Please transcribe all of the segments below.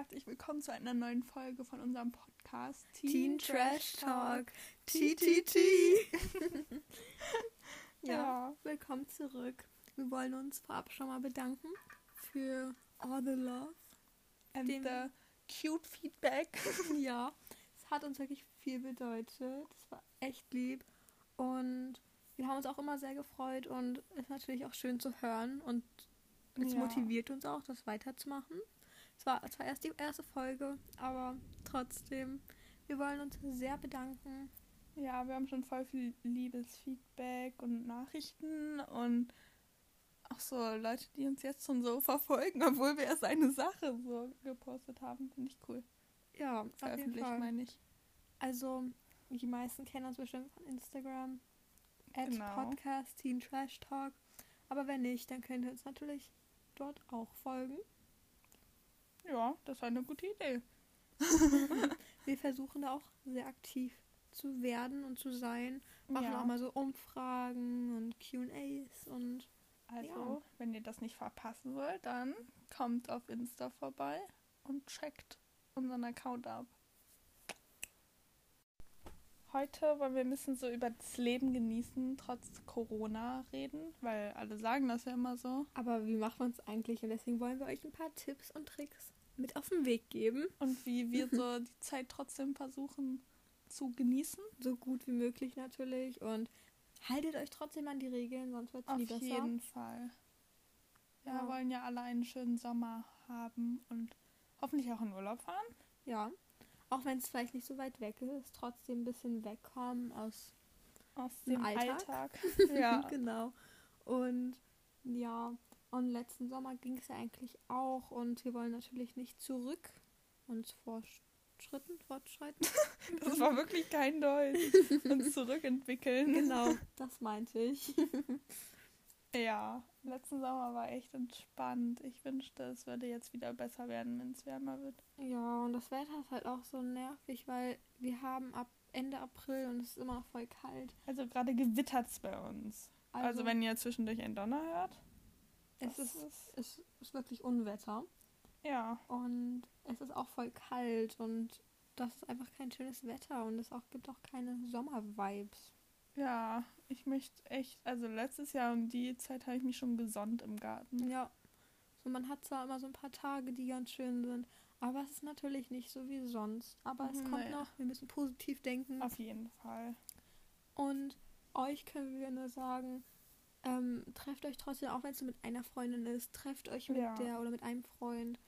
herzlich willkommen zu einer neuen Folge von unserem Podcast Teen Trash Talk. TTT. ja, Ja. willkommen zurück. Wir wollen uns vorab schon mal bedanken für all the love. And Dem- the cute feedback. ja, es hat uns wirklich viel bedeutet. Es war echt lieb. Und wir haben uns auch immer sehr gefreut und es ist natürlich auch schön zu hören und es Ja. motiviert uns auch, das weiterzumachen. Es war zwar erst die erste Folge, aber trotzdem, wir wollen uns sehr bedanken. Ja, wir haben schon voll viel liebes Feedback und Nachrichten und auch so Leute, die uns jetzt schon so verfolgen, obwohl wir erst eine Sache so gepostet haben. Finde ich cool. Ja, Veröffentlicht, meine ich. Also, die meisten kennen uns bestimmt von Instagram. At Genau. Podcast Teen Trash Talk. Aber wenn nicht, dann könnt ihr uns natürlich dort auch folgen. Ja, das war eine gute Idee. Wir versuchen da auch sehr aktiv zu werden und zu sein. Machen Ja. auch mal so Umfragen und QAs und Also, Ja. wenn ihr das nicht verpassen wollt, dann kommt auf Insta vorbei und checkt unseren Account ab. Heute wollen wir ein bisschen so über das Leben genießen, trotz Corona reden, weil alle sagen das ja immer so. aber wie macht man es eigentlich? Und deswegen wollen wir euch ein paar Tipps und Tricks mit auf den Weg geben. Und wie wir so die Zeit trotzdem versuchen zu genießen. So gut wie möglich natürlich. Und haltet euch trotzdem an die Regeln, sonst wird es Auf nie besser. jeden Fall. Wir Ja. wollen ja alle einen schönen Sommer haben und hoffentlich auch in Urlaub fahren. Ja. Auch wenn es vielleicht nicht so weit weg ist, trotzdem ein bisschen wegkommen aus Aus dem Alltag. Alltag. ja. genau. Und ja, und letzten Sommer ging es ja eigentlich auch und wir wollen natürlich nicht zurück uns fortschritten, fortschreiten. Das war wirklich kein Deutsch. Uns zurückentwickeln. genau, das meinte ich. Ja, letzten Sommer war echt entspannt. Ich wünschte, es würde jetzt wieder besser werden, wenn es wärmer wird. Ja, und das Wetter ist halt auch so nervig, weil wir haben ab Ende April und es ist immer noch voll kalt. Also gerade gewittert es bei uns. Also, wenn ihr zwischendurch einen Donner hört. Es ist, es ist wirklich Unwetter Ja, und es ist auch voll kalt und das ist einfach kein schönes Wetter und es auch, gibt auch keine Sommer-Vibes. ja. Ich möchte echt, also letztes Jahr um die Zeit habe ich mich schon gesonnt im Garten. Ja. So, man hat zwar immer so ein paar Tage, die ganz schön sind, aber es ist natürlich nicht so wie sonst. Aber es kommt Nee. noch, wir müssen positiv denken. Auf jeden Fall. Und euch können wir nur sagen, ähm, trefft euch trotzdem, auch wenn es mit einer Freundin ist, trefft euch mit Ja. der oder mit einem Freund.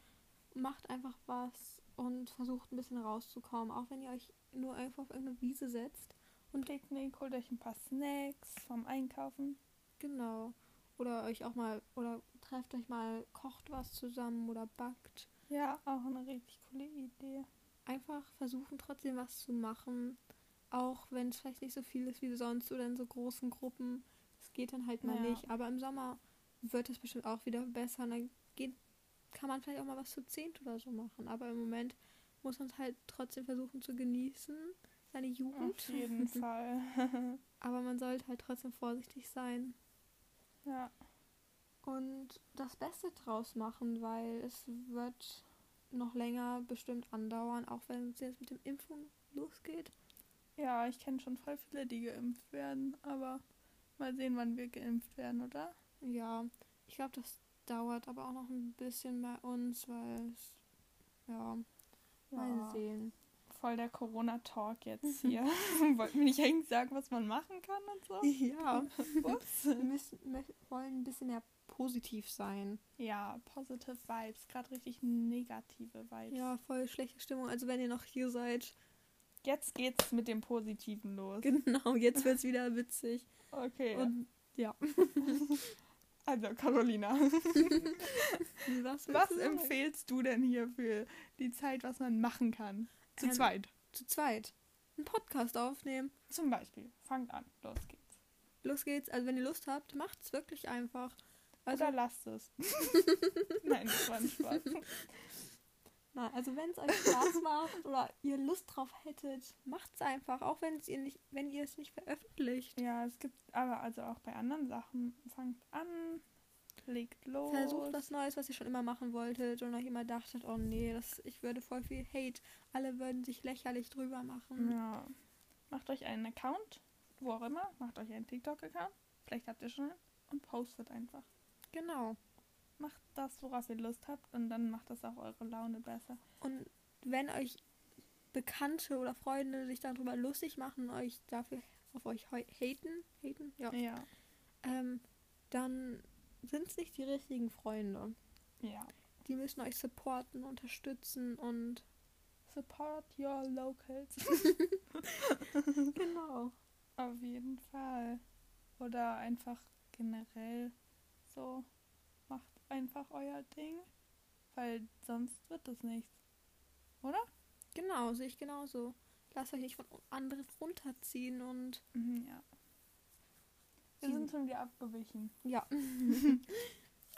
Macht einfach was und versucht ein bisschen rauszukommen. Auch wenn ihr euch nur einfach auf irgendeine Wiese setzt. Und Picknick, holt euch ein paar Snacks vom Einkaufen. Genau. Oder euch auch mal, oder trefft euch mal, kocht was zusammen oder backt. Ja, auch eine richtig coole Idee. einfach versuchen trotzdem was zu machen, auch wenn es vielleicht nicht so viel ist wie sonst oder in so großen Gruppen. Das geht dann halt mal Ja. nicht. Aber im Sommer wird es bestimmt auch wieder besser. Und dann geht, kann man vielleicht auch mal was zu zehnt oder so machen. Aber im Moment muss man es halt trotzdem versuchen zu genießen, seine Jugend. Auf jeden Fall. Aber man sollte halt trotzdem vorsichtig sein ja. und das Beste draus machen, weil es wird noch länger bestimmt andauern, auch wenn es jetzt mit dem Impfen losgeht. Ja, ich kenne schon voll viele, die geimpft werden, aber mal sehen, wann wir geimpft werden, oder? Ja, ich glaube, das dauert aber auch noch ein bisschen bei uns, weil es, ja, mal sehen. Voll der Corona-Talk jetzt hier. Wollten wir nicht eigentlich sagen, was man machen kann und so? Ja, Ups. wir müssen, wir wollen ein bisschen mehr positiv sein. Ja, positive Vibes, gerade richtig negative Vibes. Ja, voll schlechte Stimmung. Also wenn ihr noch hier seid, Jetzt geht's mit dem Positiven los. genau, jetzt wird es wieder witzig. Okay. Und ja, also, Carolina, was, was empfehlst du denn hier für die Zeit, was man machen kann? Zu Ähm, zweit. Zu zweit. Einen Podcast aufnehmen. Zum Beispiel. Fangt an. Los geht's. Los geht's. Also wenn ihr Lust habt, macht's wirklich einfach. Also, Oder lasst es. Nein, das war ein Spaß. Nein, also wenn es euch Spaß macht oder ihr Lust drauf hättet, macht's einfach, auch wenn es ihr nicht, wenn ihr es nicht veröffentlicht. Ja, es gibt aber also auch bei anderen Sachen, fangt an, legt los. Versucht was Neues, was ihr schon immer machen wolltet und euch immer dachtet, oh nee, das, ich würde voll viel Hate. Alle würden sich lächerlich drüber machen. Ja. Macht euch einen Account, wo auch immer. Macht euch einen TikTok-Account. Vielleicht habt ihr schon einen. Und postet einfach. Genau. Macht das, worauf ihr Lust habt. Und dann macht das auch eure Laune besser. Und wenn euch Bekannte oder Freunde sich darüber lustig machen, euch dafür auf euch haten, haten, ja, Ja. ähm, dann sind es nicht die richtigen Freunde. Ja. Die müssen euch supporten, unterstützen und Support your locals. genau. Auf jeden Fall. Oder einfach generell so. Einfach euer Ding. Weil sonst wird das nichts. Oder? Genau, sehe ich genauso. Lasst euch nicht von anderen runterziehen und Mhm, ja. Wir Sie- sind schon wieder abgewichen. ja.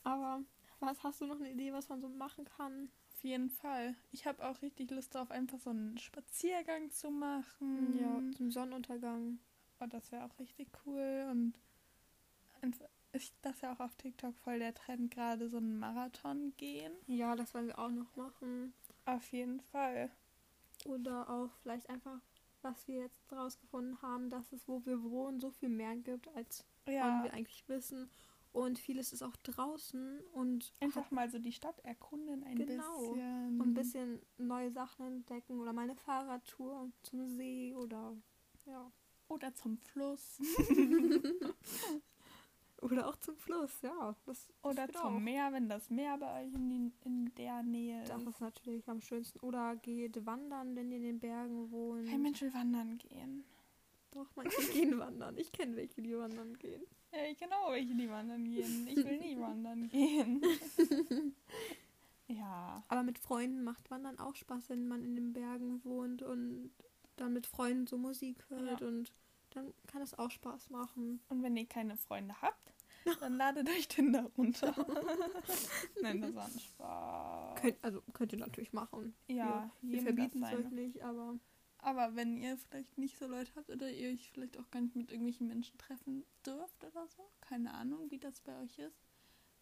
Aber was hast du noch eine Idee, was man so machen kann? Auf jeden Fall. Ich habe auch richtig Lust darauf, einfach so einen Spaziergang zu machen. Ja, zum Sonnenuntergang. Oh, das wäre auch richtig cool. Und einfach, ich, das ist ja auch auf TikTok voll der Trend, gerade so einen Marathon gehen. Ja, das wollen wir auch noch machen. Auf jeden Fall. Oder auch vielleicht einfach, was wir jetzt rausgefunden haben, dass es, wo wir wohnen, so viel mehr gibt, als Ja, wir eigentlich wissen. Und vieles ist auch draußen und einfach mal so die Stadt erkunden ein Genau. bisschen. und ein bisschen neue Sachen entdecken oder mal eine Fahrradtour zum See oder ja. Oder zum Fluss. Oder auch zum Fluss, ja. Das, das Oder zum auch. Meer, wenn das Meer bei euch in, die, in der Nähe Das ist. ist natürlich am schönsten. Oder geht wandern, wenn ihr in den Bergen wohnt. Kein Mensch will wandern gehen. Doch, manche gehen wandern. Ich kenne welche, die wandern gehen. Ja, ich genau welche, die wandern gehen. Ich will nie wandern gehen. ja. Aber mit Freunden macht Wandern auch Spaß, wenn man in den Bergen wohnt und dann mit Freunden so Musik hört Ja. und dann kann es auch Spaß machen. Und wenn ihr keine Freunde habt, dann ladet euch Tinder runter. Nein, das war ein Spaß. Könnt, also könnt ihr natürlich machen. ja, wir, wir verbieten es euch nicht, aber Aber wenn ihr vielleicht nicht so Leute habt oder ihr euch vielleicht auch gar nicht mit irgendwelchen Menschen treffen dürft oder so, keine Ahnung, wie das bei euch ist,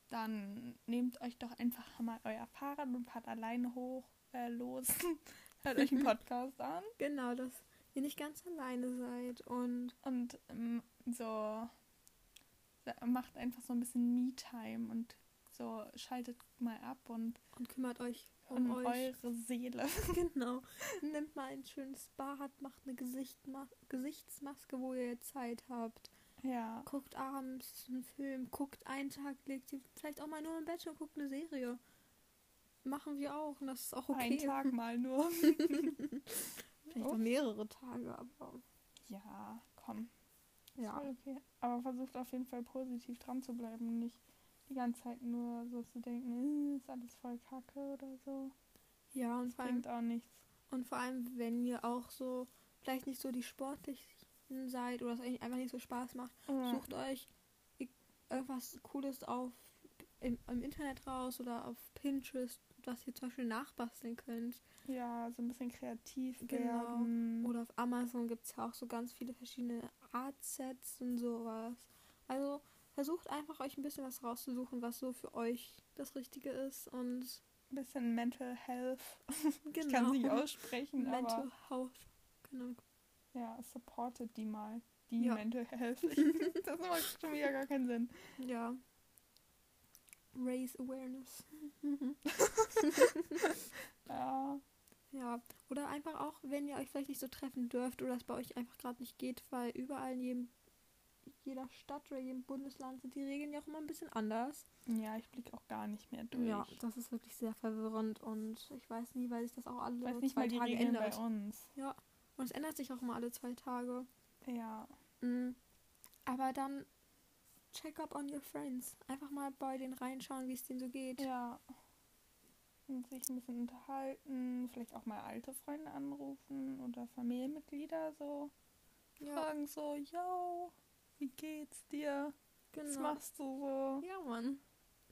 dann nehmt euch doch einfach mal euer Fahrrad und fahrt alleine hoch, äh, los. Hört euch einen Podcast an genau, dass ihr nicht ganz alleine seid und und ähm, so macht einfach so ein bisschen Me-Time und so schaltet mal ab und und kümmert euch um, um euch. eure Seele. Genau. Nehmt mal ein schönes Bad, macht eine Gesichtma Gesichtsmaske, wo ihr Zeit habt. Ja, Guckt abends einen Film, guckt einen Tag, legt ihr vielleicht auch mal nur im Bett und guckt eine Serie. Machen wir auch und das ist auch okay. einen Tag mal nur. Vielleicht auch mehrere Tage, aber Ja, komm. Ja. Okay. Aber versucht auf jeden Fall positiv dran zu bleiben und nicht die ganze Zeit nur so zu denken, "Äh, ist alles voll kacke oder so. Ja, und Das vor, allem, bringt auch nichts. und vor allem, wenn ihr auch so vielleicht nicht so die sportlichen seid oder es euch einfach nicht so Spaß macht, Ja. sucht euch irgendwas Cooles auf im, im Internet raus oder auf Pinterest, was ihr zum Beispiel nachbasteln könnt. Ja, so ein bisschen kreativ Genau. werden. Oder auf Amazon gibt es ja auch so ganz viele verschiedene Art-Sets und sowas. Also versucht einfach euch ein bisschen was rauszusuchen, was so für euch das Richtige ist und ein bisschen Mental Health. genau. Ich kann es nicht aussprechen, Mental aber Health. Genau. ja, supportet die mal. Die Ja. Mental Health. das macht schon wieder gar keinen Sinn. Ja. Raise Awareness. Ja, Ja, oder einfach auch, wenn ihr euch vielleicht nicht so treffen dürft oder es bei euch einfach gerade nicht geht, weil überall in jedem, jeder Stadt oder jedem Bundesland sind die Regeln ja auch immer ein bisschen anders. ja ich blicke auch gar nicht mehr durch. Ja, das ist wirklich sehr verwirrend und ich weiß nie, weil sich das auch alle ich weiß so nicht zwei mal die Tage Regeln ändert. bei uns. Ja, und es ändert sich auch immer alle zwei Tage. Ja, Mhm. Aber dann check up on your friends. Einfach mal bei denen reinschauen, wie es denen so geht. ja. Und sich ein bisschen unterhalten, vielleicht auch mal alte Freunde anrufen oder Familienmitglieder so. Ja, Fragen so, yo, wie geht's dir? Was genau. machst du so? Ja, Mann.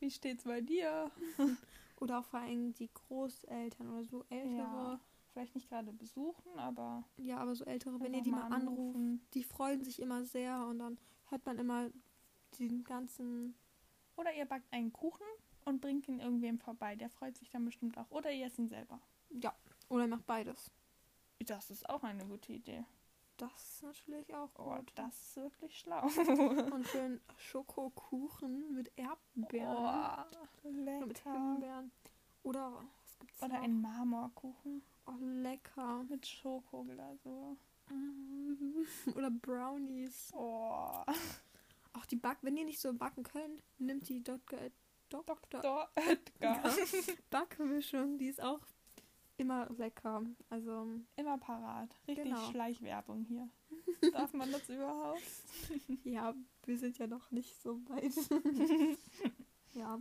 Wie steht's bei dir? Oder auch vor allem die Großeltern oder so ältere. Ja. Vielleicht nicht gerade besuchen, aber Ja, aber so ältere, wenn ihr die mal anruft, anrufen. die freuen sich immer sehr und dann hört man immer den ganzen Oder ihr backt einen Kuchen und bringt ihn irgendwem vorbei. Der freut sich dann bestimmt auch. Oder ihr esst ihn selber. Ja. Oder macht beides. Das ist auch eine gute Idee. Das ist natürlich auch Oh, gut. das ist wirklich schlau. Und schön Schokokuchen mit Erdbeeren. Oh, Oder mit. Himbeeren. Oder was gibt's Oder noch? ein Marmorkuchen Oh, lecker. mit Schokoglasur. Oder Brownies. Oh, Auch die Back, wenn ihr nicht so backen könnt, nimmt die Dr. Dr. Dr. Edgar. Backmischung, die ist auch immer lecker. Also, Immer parat. Richtig Genau. Schleichwerbung hier. Darf man das überhaupt? ja, wir sind ja noch nicht so weit. ja,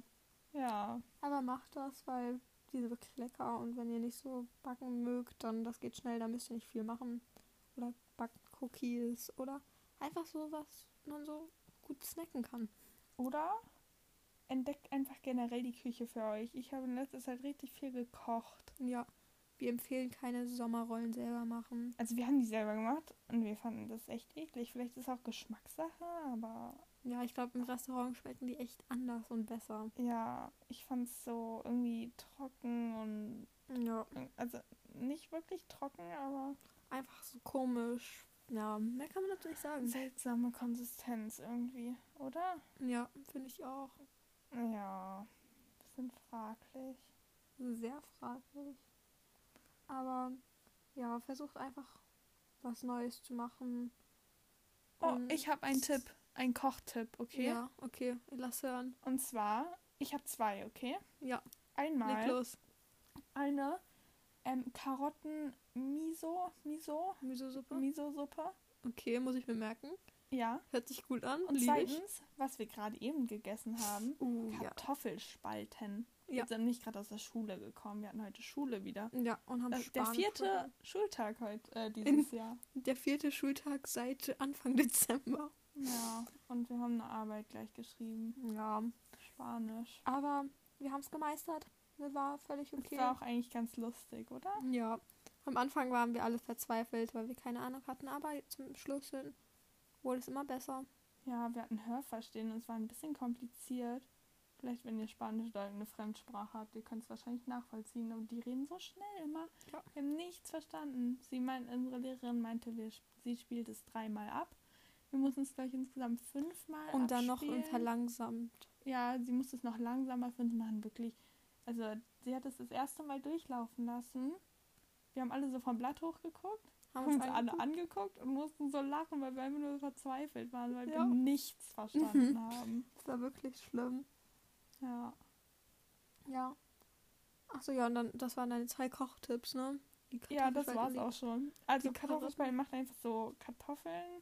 Ja. aber macht das, weil die sind wirklich lecker und wenn ihr nicht so backen mögt, dann das geht schnell, da müsst ihr nicht viel machen. Oder backt Cookies oder einfach so, was man so gut snacken kann. Oder entdeckt einfach generell die Küche für euch. Ich habe in letzter Zeit richtig viel gekocht. Ja, wir empfehlen keine Sommerrollen selber machen. Also wir haben die selber gemacht und wir fanden das echt eklig. Vielleicht ist es auch Geschmackssache, aber Ja, ich glaube, im Restaurant schmecken die echt anders und besser. ja, ich fand es so irgendwie trocken und Ja, also nicht wirklich trocken, aber einfach so komisch. Ja, mehr kann man dazu nicht sagen. seltsame Konsistenz irgendwie, oder? Ja, finde ich auch Ja, bisschen fraglich. sehr fraglich. Aber ja, versucht einfach was Neues zu machen. Oh, Und- ich habe einen Tipp, einen Kochtipp, okay? Ja, okay, lass hören. Und zwar, ich habe zwei, okay? Ja, Einmal los. eine ähm, Karotten-Miso, Miso, Miso-Suppe. Miso-Suppe. Okay, muss ich mir merken. Ja. Hört sich gut an. Und zweitens, was wir gerade eben gegessen haben, Uh. Kartoffelspalten. Ja. Wir sind nicht gerade aus der Schule gekommen. Wir hatten heute Schule wieder. Ja, und haben Das ist der Spanien vierte gefunden. Schultag heute äh, dieses Jahr. Der vierte Schultag seit Anfang Dezember. Ja. Und wir haben eine Arbeit gleich geschrieben. Ja, Spanisch. aber wir haben es gemeistert. Das war völlig Das okay. war auch eigentlich ganz lustig, oder? Ja, am Anfang waren wir alle verzweifelt, weil wir keine Ahnung hatten, aber zum Schluss wurde es immer besser. Ja, wir hatten Hörverstehen und es war ein bisschen kompliziert. Vielleicht, wenn ihr Spanisch oder eine Fremdsprache habt, ihr könnt es wahrscheinlich nachvollziehen. Und die reden so schnell immer. Ja. Wir haben nichts verstanden. Sie meint, unsere Lehrerin meinte, wir, sie spielt es dreimal ab. Wir mussten es gleich insgesamt fünfmal Und dann noch abspielen. verlangsamt. Ja, sie musste es noch langsamer für uns machen, wirklich. Also, sie hat es das erste Mal durchlaufen lassen. Wir haben alle so vom Blatt hochgeguckt, Haben haben uns alle angeguckt. angeguckt und mussten so lachen, weil wir einfach nur verzweifelt waren, weil Ja. wir nichts verstanden Mhm. haben. Das war wirklich schlimm. Ja. Ja. Achso, ja, und dann, das waren deine zwei Kochtipps, ne? Ja, das war's auch schon. Also Kartoffelspalten macht einfach so Kartoffeln,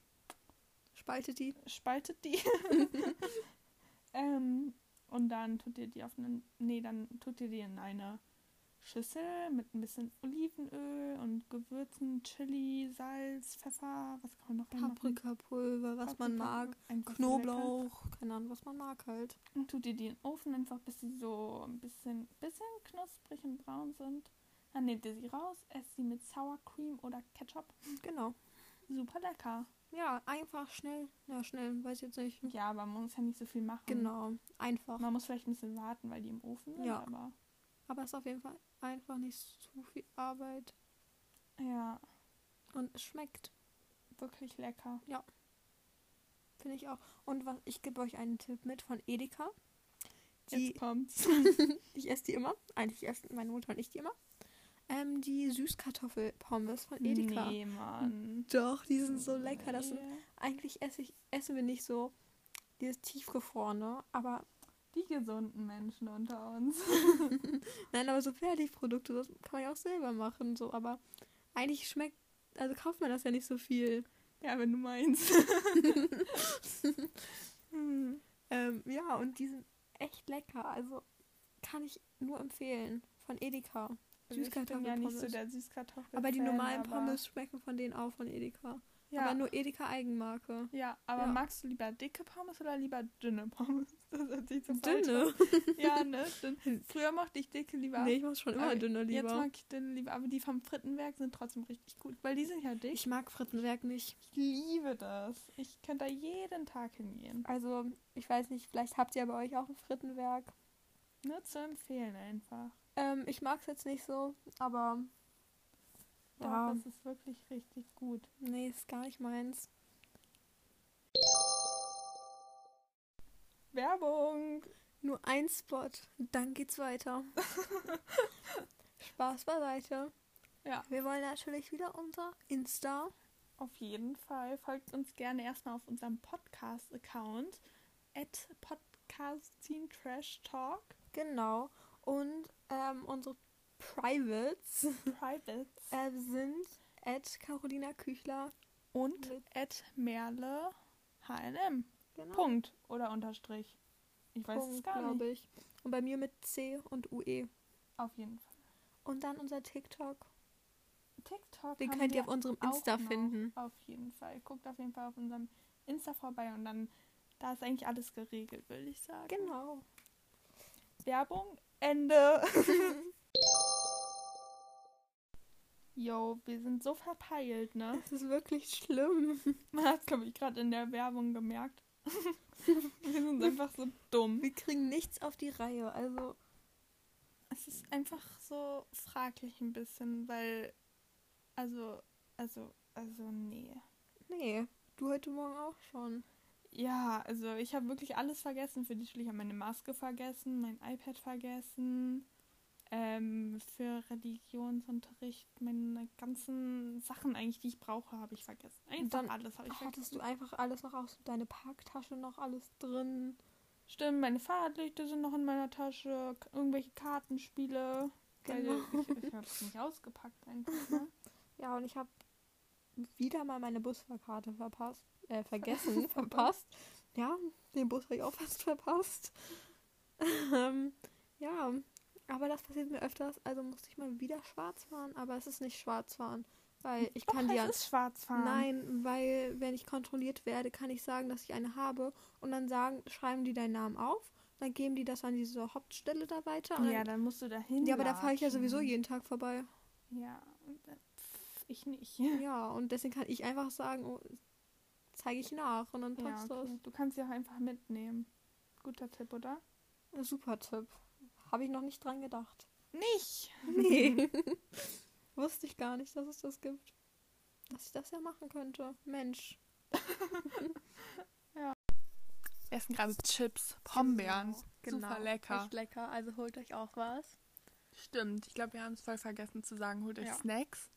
Spaltet die. spaltet die. ähm, und dann tut ihr die auf einen. Nee, dann tut ihr die in eine Schüssel mit ein bisschen Olivenöl und Gewürzen, Chili, Salz, Pfeffer, was kann man noch? Paprikapulver, was man Paprika, mag. so lecker. Knoblauch, keine Ahnung, was man mag halt. Und tut ihr die in den Ofen einfach, bis sie so ein bisschen, bisschen knusprig und braun sind. Dann nehmt ihr sie raus, esst sie mit Sour Cream oder Ketchup. Genau. Super lecker. Ja, einfach schnell. Ja, schnell, weiß ich jetzt nicht. Ja, aber man muss ja nicht so viel machen. Genau, einfach. Man muss vielleicht ein bisschen warten, weil die im Ofen sind, Ja. aber Aber es ist auf jeden Fall einfach nicht zu viel Arbeit. ja, Und es schmeckt, wirklich lecker. finde ich auch. Und was ich gebe euch einen Tipp mit von Edeka. Die, Jetzt kommt's. ich esse die immer. Eigentlich essen meine Mutter und ich die immer. Ähm, die Süßkartoffelpommes von Edeka. Nee, Mann. Doch, die sind so lecker. Das sind, eigentlich esse ich, essen wir nicht so dieses tiefgefrorene, aber Die gesunden Menschen unter uns. nein, aber so Fertigprodukte, das kann man ja auch selber machen, so, aber eigentlich schmeckt, also kauft man das ja nicht so viel. Ja, wenn du meinst. Hm. Ähm, ja, und die sind echt lecker, also kann ich nur empfehlen von Edeka. Also ich bin ja nicht so der Süßkartoffel. Aber die normalen Pommes schmecken von denen auch von Edeka. Ja. Aber nur Edeka Eigenmarke. ja, aber Ja. magst du lieber dicke Pommes oder lieber dünne Pommes? Das hört sich so Dünne. Ja, ne? Dünn. Früher mochte ich dicke lieber. Nee, ich mach schon immer Aber dünne Jetzt lieber. mag ich dünne lieber, aber die vom Frittenwerk sind trotzdem richtig gut, weil die sind ja dick. Ich mag Frittenwerk nicht. Ich liebe das. Ich könnte da jeden Tag hingehen. Also, ich weiß nicht, vielleicht habt ihr bei euch auch ein Frittenwerk. Nur zu empfehlen einfach. Ähm, ich mag es jetzt nicht so, aber Doch, Ja. das ist wirklich richtig gut. nee, ist gar nicht meins. Werbung! Nur ein Spot, dann geht's weiter. Spaß beiseite. Ja. Wir wollen natürlich wieder unser Insta. Auf jeden Fall. Folgt uns gerne erstmal auf unserem Podcast-Account. At Podcasting Trash Talk. Genau. Und ähm, unsere Privates Privates. äh, sind at Carolina Küchler. Und Mit- at Merle HNM. Genau. Punkt. Oder Unterstrich. Ich weiß es Punkt, gar nicht. ich. Und bei mir mit C und UE. Auf jeden Fall. Und dann unser TikTok. TikTok. Den könnt ihr auf unserem Insta finden. Auf jeden Fall. Guckt auf jeden Fall auf unserem Insta vorbei und dann, da ist eigentlich alles geregelt, würde ich sagen. Genau. Werbung, Ende. Yo, wir sind so verpeilt, ne? Das ist wirklich schlimm. Man hat es, glaube ich, gerade in der Werbung gemerkt. wir sind einfach so dumm. Wir kriegen nichts auf die Reihe. Also, Es ist einfach so fraglich ein bisschen, weil, also, also, also, nee. nee. Du heute Morgen auch schon. Ja, also ich habe wirklich alles vergessen. Für die Schule, ich habe meine Maske vergessen, mein iPad vergessen. Ähm, für Religionsunterricht, meine ganzen Sachen eigentlich, die ich brauche, habe ich vergessen. Einfach dann alles habe ich Hattest vergessen. du einfach alles noch aus, deine Parktasche noch alles drin? Stimmt, meine Fahrradlichter sind noch in meiner Tasche, irgendwelche Kartenspiele. Genau. ich ich habe es nicht ausgepackt einfach. Ne? Ja, und ich habe wieder mal meine Busfahrkarte verpasst. Äh, vergessen, verpasst. Ja, den Bus habe ich auch fast verpasst. ähm, ja, aber das passiert mir öfters. Also musste ich mal wieder schwarz fahren. Aber es ist nicht schwarz fahren. Weil ich kann Doch, die es ja. ist schwarz fahren. Nein, weil wenn ich kontrolliert werde, kann ich sagen, dass ich eine habe. Und dann sagen, schreiben die deinen Namen auf. Dann geben die das an diese Hauptstelle da weiter. Ja, dann, dann musst du dahin. ja, aber da fahre ich ja sowieso jeden Tag vorbei. Ja, und dann- pff, ich nicht. Ja, und deswegen kann ich einfach sagen, oh, zeige ich nach und dann Ja, passt okay. Du kannst sie auch einfach mitnehmen. Guter Tipp, oder? das. Super Tipp. Habe ich noch nicht dran gedacht. Nicht! Nee. Wusste ich gar nicht, dass es das gibt. Dass ich das ja machen könnte. Mensch. Wir essen gerade Chips, Pombeeren. Super lecker. Genau. Echt lecker. Also holt euch auch was. Stimmt, ich glaube, wir haben es voll vergessen zu sagen. Holt euch Ja. Snacks.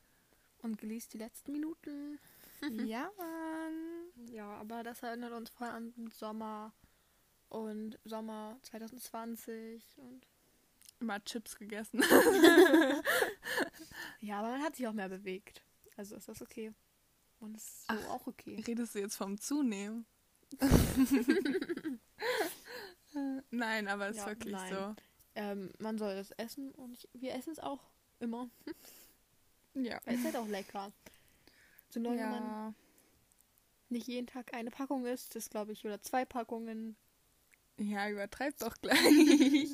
Und genießt die letzten Minuten. ja, Mann. Ja, aber das erinnert uns voll an den Sommer. Und Sommer 2020. Und Immer Chips gegessen. ja, aber man hat sich auch mehr bewegt. Also ist das okay. Und es ist so Ach. auch okay. Redest du jetzt vom Zunehmen? Nein, aber es ist Ja, wirklich nein. so. Ähm, man soll das essen und ich, wir essen es auch immer. Ja. Weil es ist halt auch lecker. Solange man Ja. nicht jeden Tag eine Packung isst, das glaube ich, oder zwei Packungen. ja, übertreib doch gleich.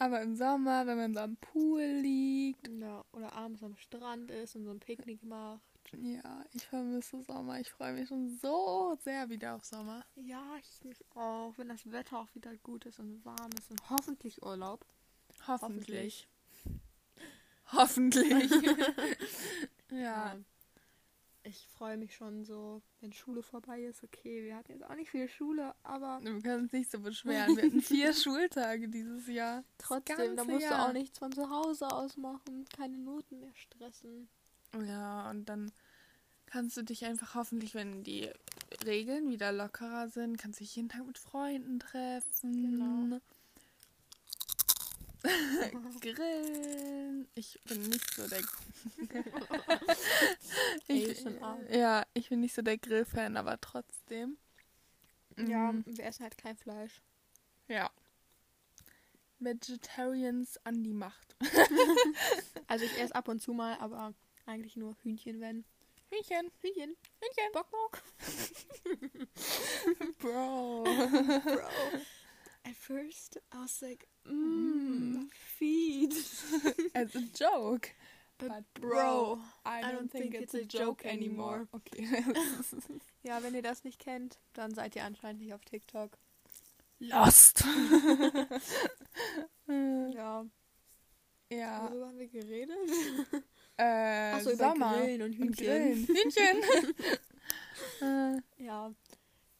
Aber im Sommer, wenn man so am Pool liegt. Ja, oder abends am Strand ist und so ein Picknick macht. Ja, ich vermisse Sommer. Ich freue mich schon so sehr wieder auf Sommer. Ja, ich mich auch, wenn das Wetter auch wieder gut ist und warm ist und hoffentlich Urlaub. Hoffentlich. Hoffentlich. ja. Ja. Ich freue mich schon so, wenn Schule vorbei ist. Okay, wir hatten jetzt auch nicht viel Schule, aber Wir können uns nicht so beschweren. Wir hatten vier Schultage dieses Jahr. Trotzdem, da musst du Jahr. auch nichts von zu Hause aus machen, keine Noten mehr stressen. Ja, und dann kannst du dich einfach hoffentlich, wenn die Regeln wieder lockerer sind, kannst du dich jeden Tag mit Freunden treffen. Genau. Grillen. Ich bin nicht so der. ich, ja, ich bin nicht so der Grillfan, aber trotzdem. Ja, Mm, wir essen halt kein Fleisch. ja. Vegetarians an die Macht. Also ich esse ab und zu mal, aber eigentlich nur Hühnchen, wenn. Hühnchen. Hühnchen. Hühnchen. Bock, Bock. Bro. Bro. At first, I was like, mmm, feed. As a joke. But, But bro, I don't, think, it's, a joke, anymore. Okay. Ja, wenn ihr das nicht kennt, dann seid ihr anscheinend nicht auf TikTok. Lost. Ja. ja. Worüber haben wir geredet? Äh, Achso, über Sommer. Grillen und Und Hühnchen. Grillen. Hühnchen. äh, Ja.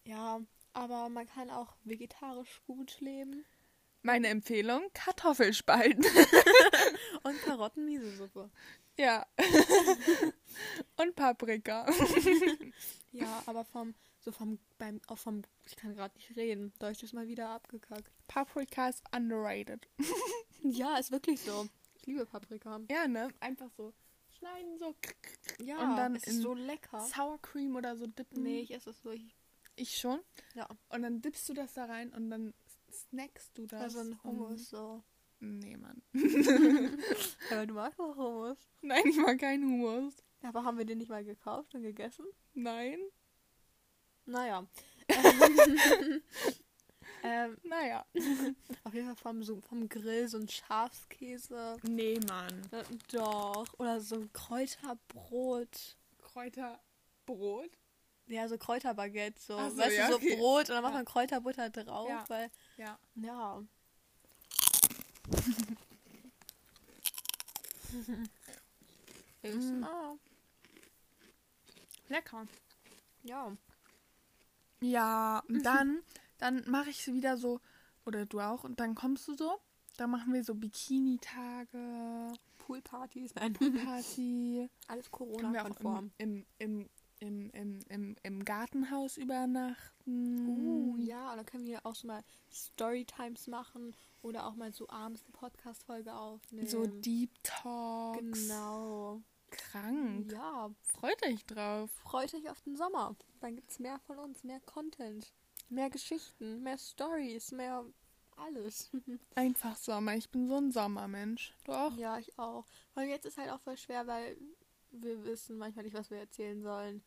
Ja, aber man kann auch vegetarisch gut leben. meine Empfehlung, Kartoffelspalten. Und Karotten-Miso-Suppe. ja. Und Paprika. Ja, aber vom, so vom, beim, auch vom, ich kann gerade nicht reden. Deutsch ist mal wieder abgekackt. Paprika ist underrated. Ja, ist wirklich so. Ich liebe Paprika. Ja, ne? Einfach so schneiden, so Ja, Und dann ist in so lecker. Sour Cream oder so dippen. Nee, ich esse es so. Ich, Ich schon. ja, Und dann dippst du das da rein und dann snackst du das. also ein Hummus so. Nee, Mann. Aber du magst auch Hummus. Nein, ich mag keinen Hummus. Aber haben wir den nicht mal gekauft und gegessen? Nein. Naja. ähm, Naja. auf jeden Fall vom, so, vom Grill so ein Schafskäse. Nee, Mann. Äh, Doch. Oder so ein Kräuterbrot. Kräuterbrot? Ja, so Kräuterbaguette. So. So, weißt ja, du, so okay. Brot und dann macht man Kräuterbutter drauf. Ja. Weil, Ja. ja. Mm. Ah, Lecker. ja. Ja, und dann, dann mache ich sie wieder so, oder du auch, und dann kommst du so, dann machen wir so Bikini-Tage, Poolpartys, nein. Party, Alles Corona-konform. im, im, im, im, im, im, im Gartenhaus übernachten. Uh, ja, und dann können wir auch so mal Storytimes machen oder auch mal so abends eine Podcast-Folge aufnehmen. So Deep Talks. Genau. Krank. Ja, Freut euch drauf. freut euch auf den Sommer. Dann gibt es mehr von uns, mehr Content, mehr Geschichten, mehr Stories, mehr alles. Einfach Sommer. Ich bin so ein Sommermensch. Du auch? ja, ich auch. Und jetzt ist halt auch voll schwer, weil wir wissen manchmal nicht, was wir erzählen sollen.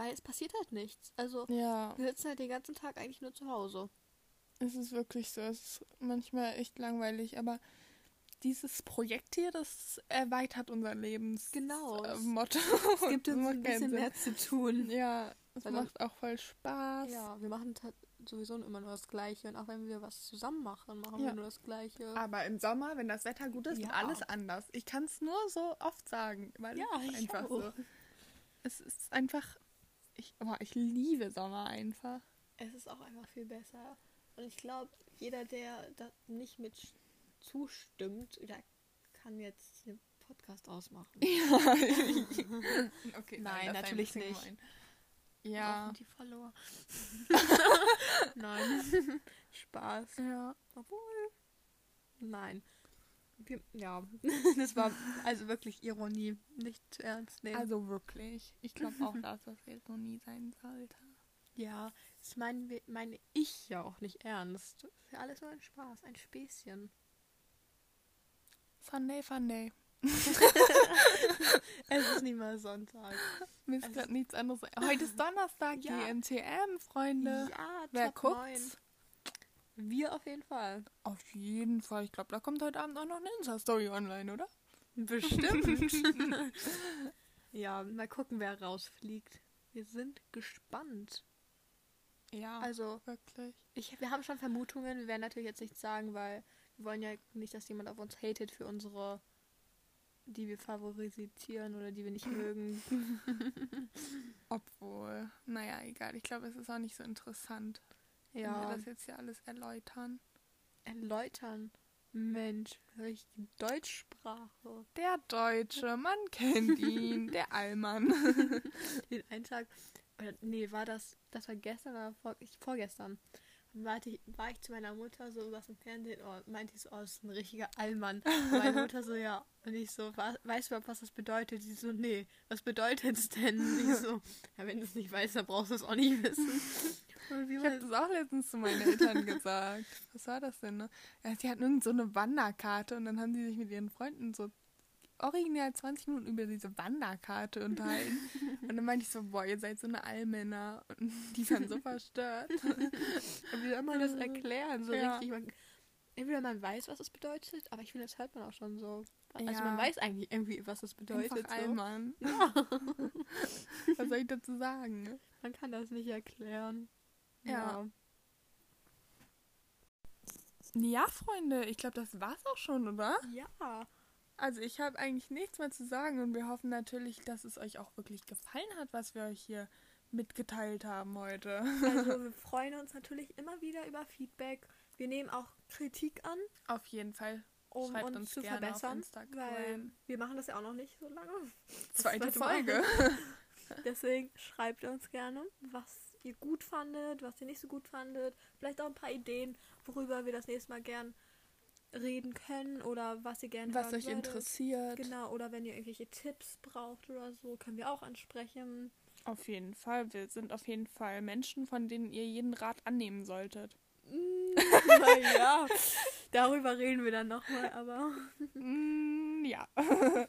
Weil es passiert halt nichts. Also, Ja, wir sitzen halt den ganzen Tag eigentlich nur zu Hause. es ist wirklich so. Es ist manchmal echt langweilig, aber dieses Projekt hier, das erweitert unser Lebens Genau. äh, Motto. Es gibt uns ein bisschen mehr zu tun. Ja, es Also- macht auch voll Spaß. Ja, wir machen sowieso immer nur das Gleiche. Und auch wenn wir was zusammen machen, machen Ja. wir nur das Gleiche. Aber im Sommer, wenn das Wetter gut ist, wird Ja. alles anders. Ich kann es nur so oft sagen, weil Ja, es einfach auch. so. Es ist einfach. Ich, boah, ich liebe Sommer einfach. Es ist auch einfach viel besser. Und ich glaube, jeder, der da nicht mit zustimmt, der kann jetzt den Podcast ausmachen. okay, Nein, das ist ein natürlich nicht. Ja. Auch die Follower. Nein. Spaß. Ja. Obwohl. Nein. Wir, ja, das war also wirklich Ironie. Nicht zu ernst nehmen. Also wirklich. Ich glaube auch, dass das jetzt noch nie sein sollte. ja, das meinen wir, meine ich ja auch nicht ernst. Das ist ja alles nur ein Spaß, ein Späßchen. Sunday, Funday. Es ist nicht mal Sonntag. Mir ist gerade nichts anderes. Heute ist Donnerstag, Ja. GNTM, Freunde. Ja, Wer Top guckt's? 9. Wir auf jeden Fall. Auf jeden Fall. Ich glaube, da kommt heute Abend auch noch eine Insta-Story online, oder? Bestimmt. ja, mal gucken, wer rausfliegt. Wir sind gespannt. Ja, Also, wirklich. ich, wir haben schon Vermutungen. Wir werden natürlich jetzt nichts sagen, weil wir wollen ja nicht, dass jemand auf uns hatet für unsere, die wir favorisieren oder die wir nicht mögen. Obwohl, naja, egal. Ich glaube, es ist auch nicht so interessant, wenn wir Ja, das jetzt hier alles erläutern. erläutern. Mensch, richtige Deutschsprache. Der Deutsche, man kennt ihn. der Allmann. Den einen Tag, oder nee, war das, das war gestern oder vor, ich, vorgestern. Dann war ich, war ich zu meiner Mutter so, was im Fernsehen, oh, meinte ich so, oh, das ist ein richtiger Allmann. Und meine Mutter so, ja. Und ich so, wa- weißt du überhaupt, was das bedeutet? Sie so, nee, was bedeutet es denn? Und ich so, ja, wenn du es nicht weißt, dann brauchst du es auch nicht wissen. Ich habe das auch letztens zu meinen Eltern gesagt. Was war das denn, ne? Ja, sie hatten irgend so eine Wanderkarte und dann haben sie sich mit ihren Freunden so original 20 Minuten über diese Wanderkarte unterhalten. und dann meinte ich so, boah, ihr seid so eine Allmänner. Und die waren so verstört. und wie soll man das erklären? So Ja. richtig. Man, entweder man weiß, was es bedeutet, aber ich finde, das hört man auch schon so. Also Ja. man weiß eigentlich irgendwie, was es bedeutet. Einfach so. Allmann. Ja. Was soll ich dazu sagen? Man kann das nicht erklären. Ja. Ja, Freunde, ich glaube, das war's auch schon, oder? Ja. Also ich habe eigentlich nichts mehr zu sagen und wir hoffen natürlich, dass es euch auch wirklich gefallen hat, was wir euch hier mitgeteilt haben heute. Also wir freuen uns natürlich immer wieder über Feedback. Wir nehmen auch Kritik an, Auf jeden Fall. um Schreibt uns, uns zu gerne auf verbessern. Instagram. Weil wir machen das ja auch noch nicht so lange. Zweite zweite. Folge. Deswegen schreibt uns gerne, was ihr gut fandet, was ihr nicht so gut fandet. Vielleicht auch ein paar Ideen, worüber wir das nächste Mal gern reden können oder was ihr gerne Was hören euch würdet. interessiert. Genau, oder wenn ihr irgendwelche Tipps braucht oder so, können wir auch ansprechen. Auf jeden Fall. Wir sind auf jeden Fall Menschen, von denen ihr jeden Rat annehmen solltet. Mm, naja, darüber reden wir dann nochmal, aber Mm, ja.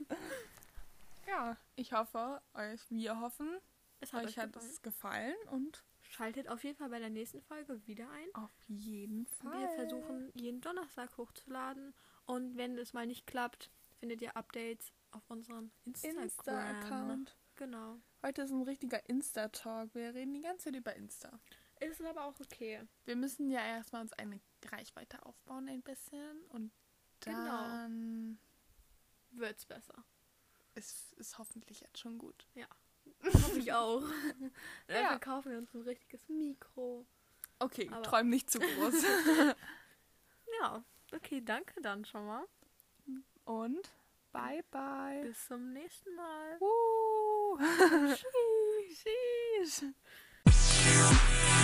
ja, ich hoffe, euch, wir hoffen, es hat euch euch hat gefallen. es gefallen und Schaltet auf jeden Fall bei der nächsten Folge wieder ein. auf jeden Fall. Wir versuchen jeden Donnerstag hochzuladen und wenn es mal nicht klappt, findet ihr Updates auf unserem Instagram. Insta-Account. Genau. Heute ist ein richtiger Insta-Talk. Wir reden die ganze Zeit über Insta. Ist aber auch okay. Wir müssen ja erstmal uns eine Reichweite aufbauen ein bisschen und Genau. dann Wird's besser. ist es hoffentlich jetzt schon gut. Hoffe ich auch. Dann Ja. verkaufen wir uns ein richtiges Mikro. Okay, Aber- träum nicht zu groß. Ja, okay, danke dann schon mal. und bye bye. Bis zum nächsten Mal. Uh. Tschüss. Tschüss.